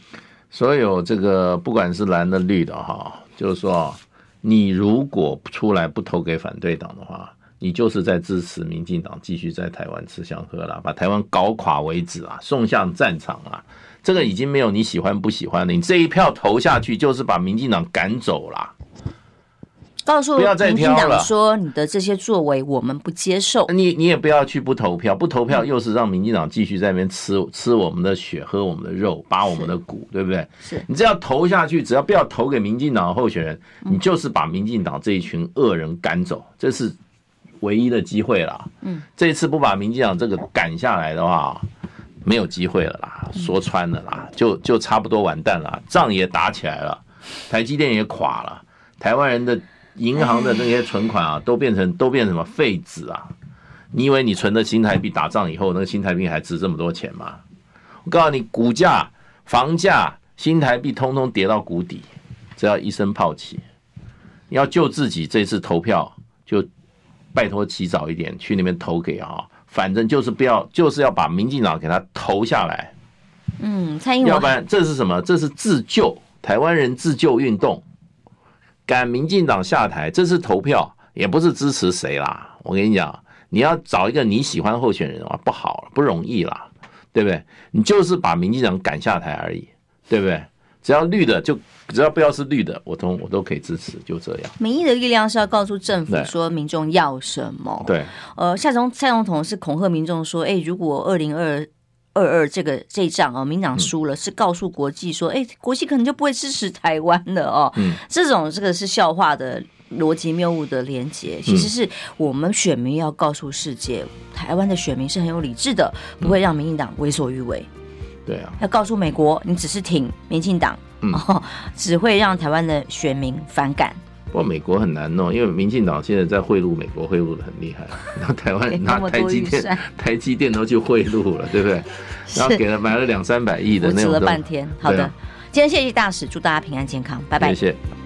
所有这个不管是蓝的绿的哈，就是说，你如果出来不投给反对党的话。你就是在支持民进党继续在台湾吃香喝辣，把台湾搞垮为止啊，送向战场啊！这个已经没有你喜欢不喜欢的，你这一票投下去就是把民进党赶走了。告诉民进党说，你的这些作为我们不接受。你你也不要去不投票，不投票又是让民进党继续在那边吃吃我们的血，喝我们的肉，扒我们的骨，对不对？是你只要投下去，只要不要投给民进党的候选人，你就是把民进党这一群恶人赶走，这是。唯一的机会了，嗯，这次不把民进党这个赶下来的话，没有机会了啦，说穿了啦，就就差不多完蛋了，仗也打起来了，台积电也垮了，台湾人的银行的那些存款啊，都变成都变成什么废纸啊？你以为你存的新台币打仗以后，那个新台币还值这么多钱吗？我告诉你，股价、房价、新台币通通跌到谷底，只要一声炮起，你要救自己，这次投票就。拜托，起早一点去那边投给啊！反正就是不要，就是要把民进党给他投下来。嗯，蔡英文，要不然这是什么？这是自救，台湾人自救运动，赶民进党下台，这次投票，也不是支持谁啦。我跟你讲，你要找一个你喜欢候选人啊，不好，不容易啦，对不对？你就是把民进党赶下台而已，对不对？只要绿的就只要不要是绿的，我都我都可以支持，就这样。民意的力量是要告诉政府说民众要什么。对，呃，夏总蔡总统是恐吓民众说，哎，如果二零二二二这个这一仗哦，民党输了，是告诉国际说，哎，国际可能就不会支持台湾了哦。嗯，这种这个是笑话的逻辑谬误的连结，其实是我们选民要告诉世界，台湾的选民是很有理智的，不会让民进党为所欲为。对啊，要告诉美国，你只是挺民进党，嗯、哦，只会让台湾的选民反感。不过美国很难弄，因为民进党现在在贿赂美国，贿赂的很厉害。然后台湾拿台积电，台积电都去贿赂了，对不对？然后给了买了两三百亿的那种。了半天，好的，啊、今天谢谢大使，祝大家平安健康，拜拜。谢谢。